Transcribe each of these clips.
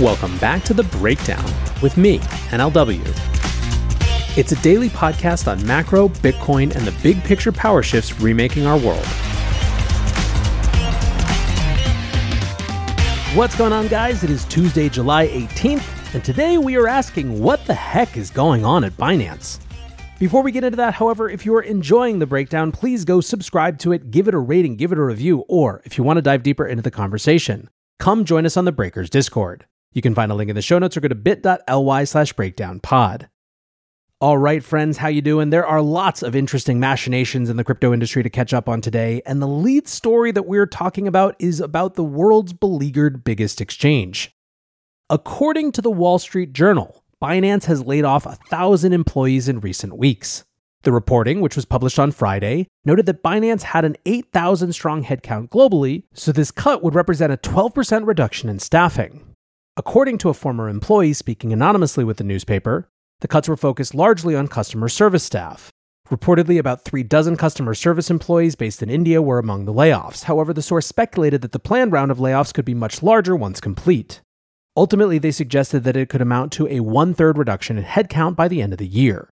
Welcome back to The Breakdown with me, NLW. It's a daily podcast on macro, Bitcoin, and the big picture power shifts remaking our world. What's going on, guys? It is Tuesday, July 18th, and today we are asking what the heck is going on at Binance? Before we get into that, however, if you are enjoying the breakdown, please go subscribe to it, give it a rating, give it a review, or if you want to dive deeper into the conversation, come join us on the Breakers Discord. You can find a link in the show notes or go to bit.ly slash breakdown pod. All right, friends, how you doing? There are lots of interesting machinations in the crypto industry to catch up on today, and the lead story that we're talking about is about the world's beleaguered biggest exchange. According to the Wall Street Journal, Binance has laid off a thousand employees in recent weeks. The reporting, which was published on Friday, noted that Binance had an 8,000 strong headcount globally, so this cut would represent a 12% reduction in staffing. According to a former employee speaking anonymously with the newspaper, the cuts were focused largely on customer service staff. Reportedly, about three dozen customer service employees based in India were among the layoffs. However, the source speculated that the planned round of layoffs could be much larger once complete. Ultimately, they suggested that it could amount to a one third reduction in headcount by the end of the year.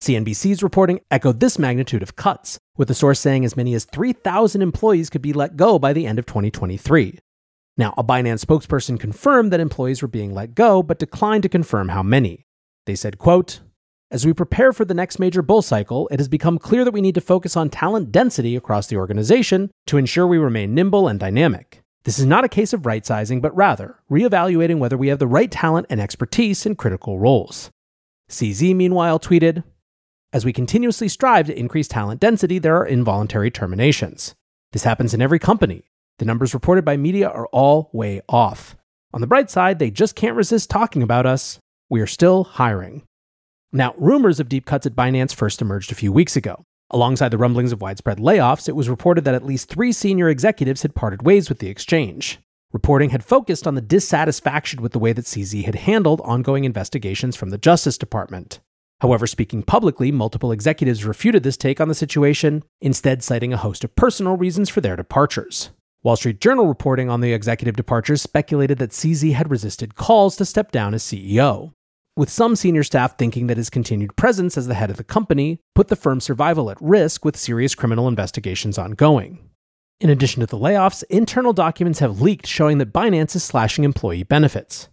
CNBC's reporting echoed this magnitude of cuts, with the source saying as many as 3,000 employees could be let go by the end of 2023. Now, a Binance spokesperson confirmed that employees were being let go, but declined to confirm how many. They said, quote, as we prepare for the next major bull cycle, it has become clear that we need to focus on talent density across the organization to ensure we remain nimble and dynamic. This is not a case of right sizing, but rather reevaluating whether we have the right talent and expertise in critical roles. CZ, meanwhile, tweeted As we continuously strive to increase talent density, there are involuntary terminations. This happens in every company. The numbers reported by media are all way off. On the bright side, they just can't resist talking about us. We are still hiring. Now, rumors of deep cuts at Binance first emerged a few weeks ago. Alongside the rumblings of widespread layoffs, it was reported that at least three senior executives had parted ways with the exchange. Reporting had focused on the dissatisfaction with the way that CZ had handled ongoing investigations from the Justice Department. However, speaking publicly, multiple executives refuted this take on the situation, instead citing a host of personal reasons for their departures. Wall Street Journal reporting on the executive departures speculated that CZ had resisted calls to step down as CEO, with some senior staff thinking that his continued presence as the head of the company put the firm's survival at risk with serious criminal investigations ongoing. In addition to the layoffs, internal documents have leaked showing that Binance is slashing employee benefits.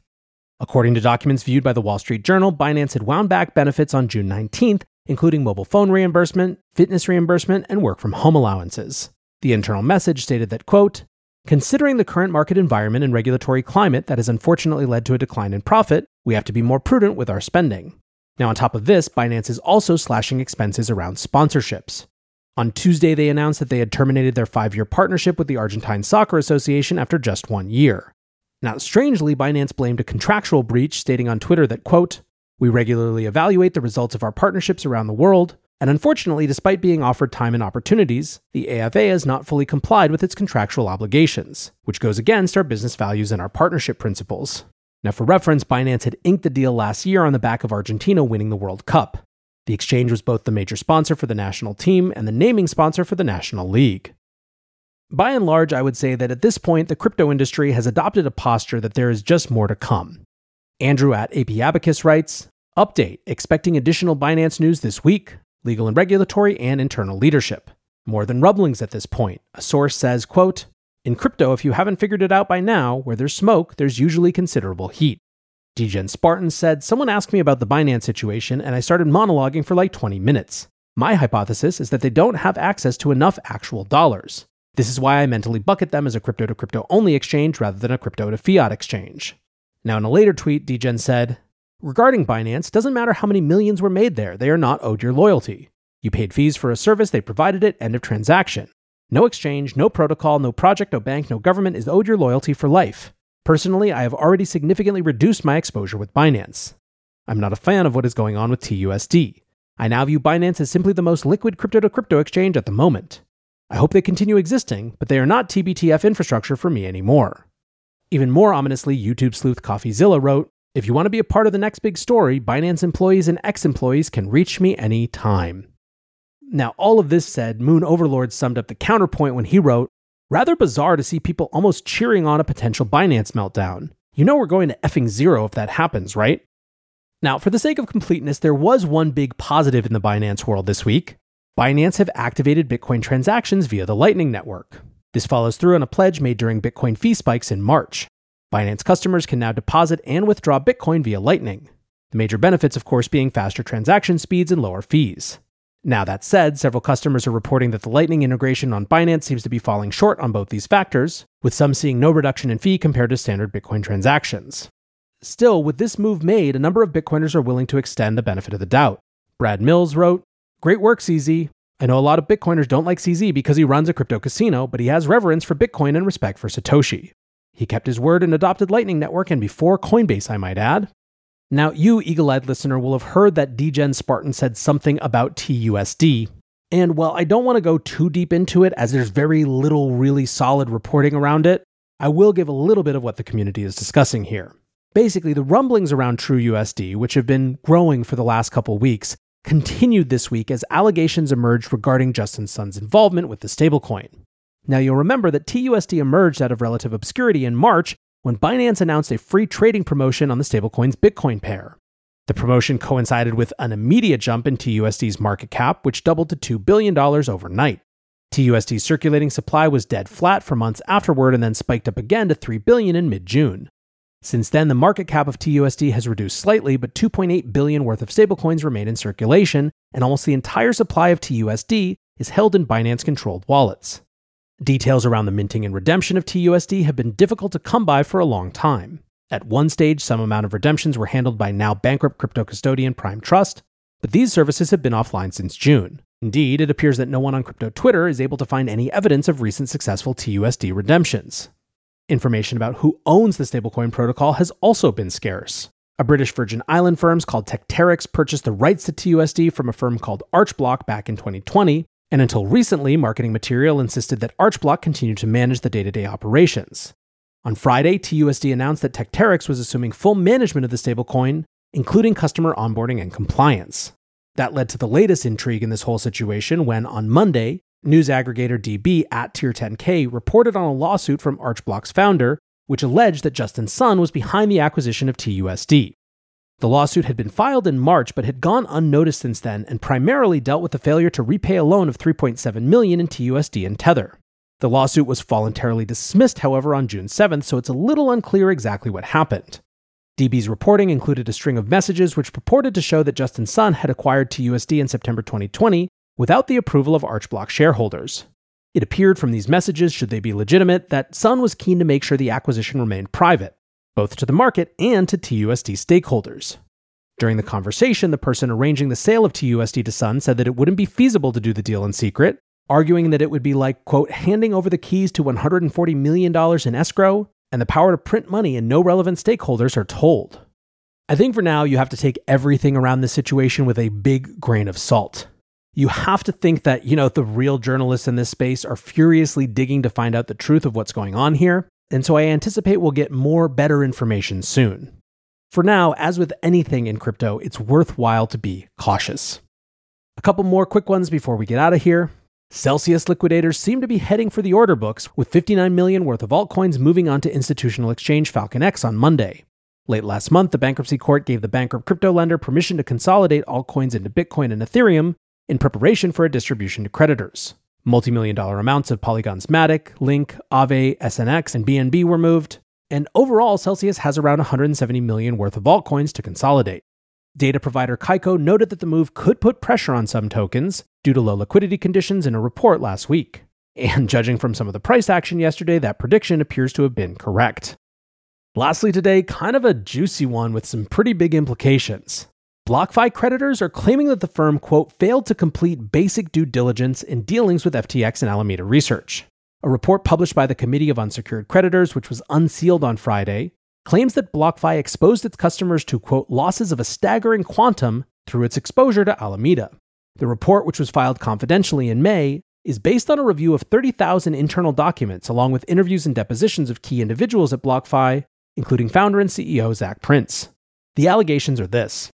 According to documents viewed by the Wall Street Journal, Binance had wound back benefits on June 19th, including mobile phone reimbursement, fitness reimbursement, and work from home allowances. The internal message stated that, quote, Considering the current market environment and regulatory climate that has unfortunately led to a decline in profit, we have to be more prudent with our spending. Now, on top of this, Binance is also slashing expenses around sponsorships. On Tuesday, they announced that they had terminated their five year partnership with the Argentine Soccer Association after just one year. Now, strangely, Binance blamed a contractual breach, stating on Twitter that, quote, we regularly evaluate the results of our partnerships around the world. And unfortunately, despite being offered time and opportunities, the AFA has not fully complied with its contractual obligations, which goes against our business values and our partnership principles. Now, for reference, Binance had inked the deal last year on the back of Argentina winning the World Cup. The exchange was both the major sponsor for the national team and the naming sponsor for the National League. By and large, I would say that at this point, the crypto industry has adopted a posture that there is just more to come. Andrew at AP Abacus writes Update expecting additional Binance news this week legal and regulatory, and internal leadership. More than rumblings at this point. A source says, quote, In crypto, if you haven't figured it out by now, where there's smoke, there's usually considerable heat. Degen Spartan said, Someone asked me about the Binance situation, and I started monologuing for like 20 minutes. My hypothesis is that they don't have access to enough actual dollars. This is why I mentally bucket them as a crypto to crypto only exchange rather than a crypto to fiat exchange. Now, in a later tweet, Degen said, Regarding Binance, doesn't matter how many millions were made there, they are not owed your loyalty. You paid fees for a service, they provided it, end of transaction. No exchange, no protocol, no project, no bank, no government is owed your loyalty for life. Personally, I have already significantly reduced my exposure with Binance. I'm not a fan of what is going on with TUSD. I now view Binance as simply the most liquid crypto to crypto exchange at the moment. I hope they continue existing, but they are not TBTF infrastructure for me anymore. Even more ominously, YouTube sleuth CoffeeZilla wrote, if you want to be a part of the next big story, Binance employees and ex employees can reach me anytime. Now, all of this said, Moon Overlord summed up the counterpoint when he wrote, Rather bizarre to see people almost cheering on a potential Binance meltdown. you know we're going to effing zero if that happens, right? Now, for the sake of completeness, there was one big positive in the Binance world this week. Binance have activated Bitcoin transactions via the Lightning Network. This follows through on a pledge made during Bitcoin fee spikes in March. Binance customers can now deposit and withdraw Bitcoin via Lightning. The major benefits, of course, being faster transaction speeds and lower fees. Now, that said, several customers are reporting that the Lightning integration on Binance seems to be falling short on both these factors, with some seeing no reduction in fee compared to standard Bitcoin transactions. Still, with this move made, a number of Bitcoiners are willing to extend the benefit of the doubt. Brad Mills wrote, Great work, CZ. I know a lot of Bitcoiners don't like CZ because he runs a crypto casino, but he has reverence for Bitcoin and respect for Satoshi. He kept his word and adopted Lightning Network and before Coinbase, I might add. Now, you eagle eyed listener will have heard that Degen Spartan said something about TUSD. And while I don't want to go too deep into it, as there's very little really solid reporting around it, I will give a little bit of what the community is discussing here. Basically, the rumblings around TrueUSD, which have been growing for the last couple weeks, continued this week as allegations emerged regarding Justin Sun's involvement with the stablecoin. Now, you'll remember that TUSD emerged out of relative obscurity in March when Binance announced a free trading promotion on the stablecoin's Bitcoin pair. The promotion coincided with an immediate jump in TUSD's market cap, which doubled to $2 billion overnight. TUSD's circulating supply was dead flat for months afterward and then spiked up again to 3 billion in mid-June. Since then, the market cap of TUSD has reduced slightly, but 2.8 billion worth of stablecoins remain in circulation, and almost the entire supply of TUSD is held in Binance controlled wallets. Details around the minting and redemption of TUSD have been difficult to come by for a long time. At one stage, some amount of redemptions were handled by now bankrupt crypto custodian Prime Trust, but these services have been offline since June. Indeed, it appears that no one on crypto Twitter is able to find any evidence of recent successful TUSD redemptions. Information about who owns the stablecoin protocol has also been scarce. A British Virgin Island firm called Techteryx purchased the rights to TUSD from a firm called Archblock back in 2020, and until recently, marketing material insisted that Archblock continue to manage the day to day operations. On Friday, TUSD announced that Techteryx was assuming full management of the stablecoin, including customer onboarding and compliance. That led to the latest intrigue in this whole situation when, on Monday, News aggregator DB at Tier 10K reported on a lawsuit from Archblock's founder, which alleged that Justin Sun was behind the acquisition of TUSD. The lawsuit had been filed in March but had gone unnoticed since then and primarily dealt with the failure to repay a loan of 3.7 million in TUSD and Tether. The lawsuit was voluntarily dismissed, however, on June 7th, so it's a little unclear exactly what happened. DB's reporting included a string of messages which purported to show that Justin Sun had acquired TUSD in September 2020 without the approval of Archblock shareholders. It appeared from these messages, should they be legitimate, that Sun was keen to make sure the acquisition remained private, both to the market and to TUSD stakeholders. During the conversation, the person arranging the sale of TUSD to Sun said that it wouldn't be feasible to do the deal in secret, arguing that it would be like, quote, handing over the keys to $140 million in escrow and the power to print money and no relevant stakeholders are told. I think for now, you have to take everything around this situation with a big grain of salt you have to think that, you know, the real journalists in this space are furiously digging to find out the truth of what's going on here. And so I anticipate we'll get more better information soon. For now, as with anything in crypto, it's worthwhile to be cautious. A couple more quick ones before we get out of here. Celsius liquidators seem to be heading for the order books, with 59 million worth of altcoins moving on to institutional exchange FalconX on Monday. Late last month, the bankruptcy court gave the bankrupt crypto lender permission to consolidate altcoins into Bitcoin and Ethereum, in preparation for a distribution to creditors. Multi-million dollar amounts of Polygon's Matic, Link, Aave, SNX, and BNB were moved, and overall, Celsius has around 170 million worth of altcoins to consolidate. Data provider Kaiko noted that the move could put pressure on some tokens due to low liquidity conditions in a report last week. And judging from some of the price action yesterday, that prediction appears to have been correct. Lastly, today, kind of a juicy one with some pretty big implications. BlockFi creditors are claiming that the firm, quote, failed to complete basic due diligence in dealings with FTX and Alameda Research. A report published by the Committee of Unsecured Creditors, which was unsealed on Friday, claims that BlockFi exposed its customers to, quote, losses of a staggering quantum through its exposure to Alameda. The report, which was filed confidentially in May, is based on a review of 30,000 internal documents, along with interviews and depositions of key individuals at BlockFi, including founder and CEO Zach Prince. The allegations are this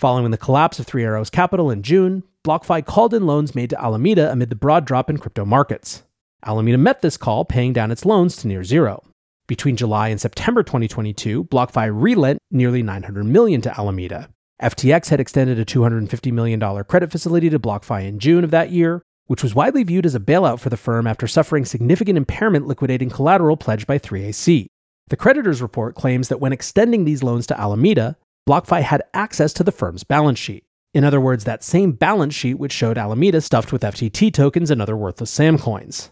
Following the collapse of Three Arrows Capital in June, BlockFi called in loans made to Alameda amid the broad drop in crypto markets. Alameda met this call, paying down its loans to near zero. Between July and September 2022, BlockFi relent nearly 900 million to Alameda. FTX had extended a $250 million credit facility to BlockFi in June of that year, which was widely viewed as a bailout for the firm after suffering significant impairment liquidating collateral pledged by 3AC. The creditors report claims that when extending these loans to Alameda, BlockFi had access to the firm's balance sheet. In other words, that same balance sheet which showed Alameda stuffed with FTT tokens and other worthless SAM coins.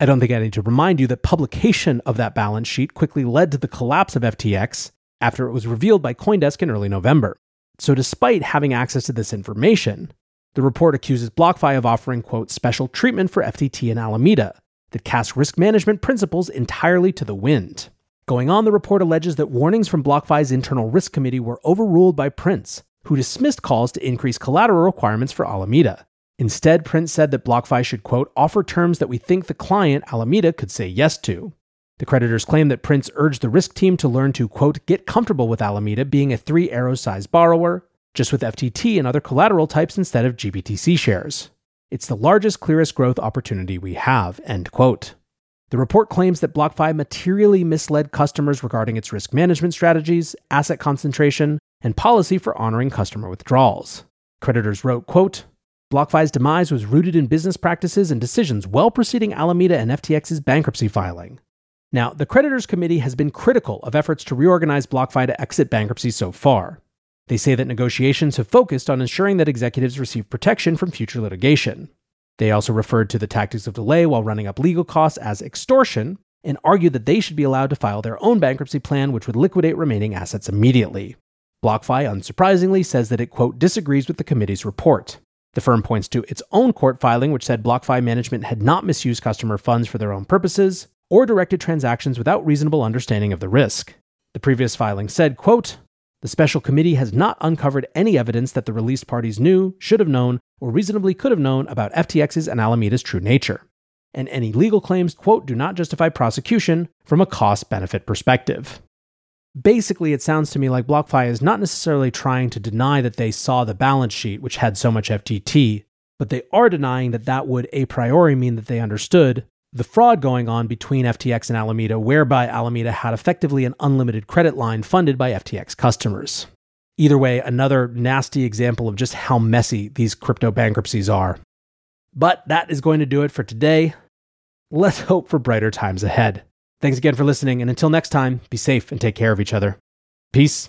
I don't think I need to remind you that publication of that balance sheet quickly led to the collapse of FTX after it was revealed by Coindesk in early November. So, despite having access to this information, the report accuses BlockFi of offering, quote, special treatment for FTT and Alameda that casts risk management principles entirely to the wind. Going on, the report alleges that warnings from BlockFi's internal risk committee were overruled by Prince, who dismissed calls to increase collateral requirements for Alameda. Instead, Prince said that BlockFi should, quote, offer terms that we think the client, Alameda, could say yes to. The creditors claim that Prince urged the risk team to learn to, quote, get comfortable with Alameda being a three arrow size borrower, just with FTT and other collateral types instead of GBTC shares. It's the largest, clearest growth opportunity we have, end quote. The report claims that BlockFi materially misled customers regarding its risk management strategies, asset concentration, and policy for honoring customer withdrawals. Creditors wrote, quote, BlockFi's demise was rooted in business practices and decisions well preceding Alameda and FTX's bankruptcy filing. Now, the creditors committee has been critical of efforts to reorganize BlockFi to exit bankruptcy so far. They say that negotiations have focused on ensuring that executives receive protection from future litigation. They also referred to the tactics of delay while running up legal costs as extortion and argued that they should be allowed to file their own bankruptcy plan, which would liquidate remaining assets immediately. BlockFi, unsurprisingly, says that it, quote, disagrees with the committee's report. The firm points to its own court filing, which said BlockFi management had not misused customer funds for their own purposes or directed transactions without reasonable understanding of the risk. The previous filing said, quote, the special committee has not uncovered any evidence that the released parties knew, should have known, or reasonably could have known about FTX's and Alameda's true nature. And any legal claims, quote, do not justify prosecution from a cost benefit perspective. Basically, it sounds to me like BlockFi is not necessarily trying to deny that they saw the balance sheet, which had so much FTT, but they are denying that that would a priori mean that they understood the fraud going on between FTX and Alameda, whereby Alameda had effectively an unlimited credit line funded by FTX customers. Either way, another nasty example of just how messy these crypto bankruptcies are. But that is going to do it for today. Let's hope for brighter times ahead. Thanks again for listening, and until next time, be safe and take care of each other. Peace.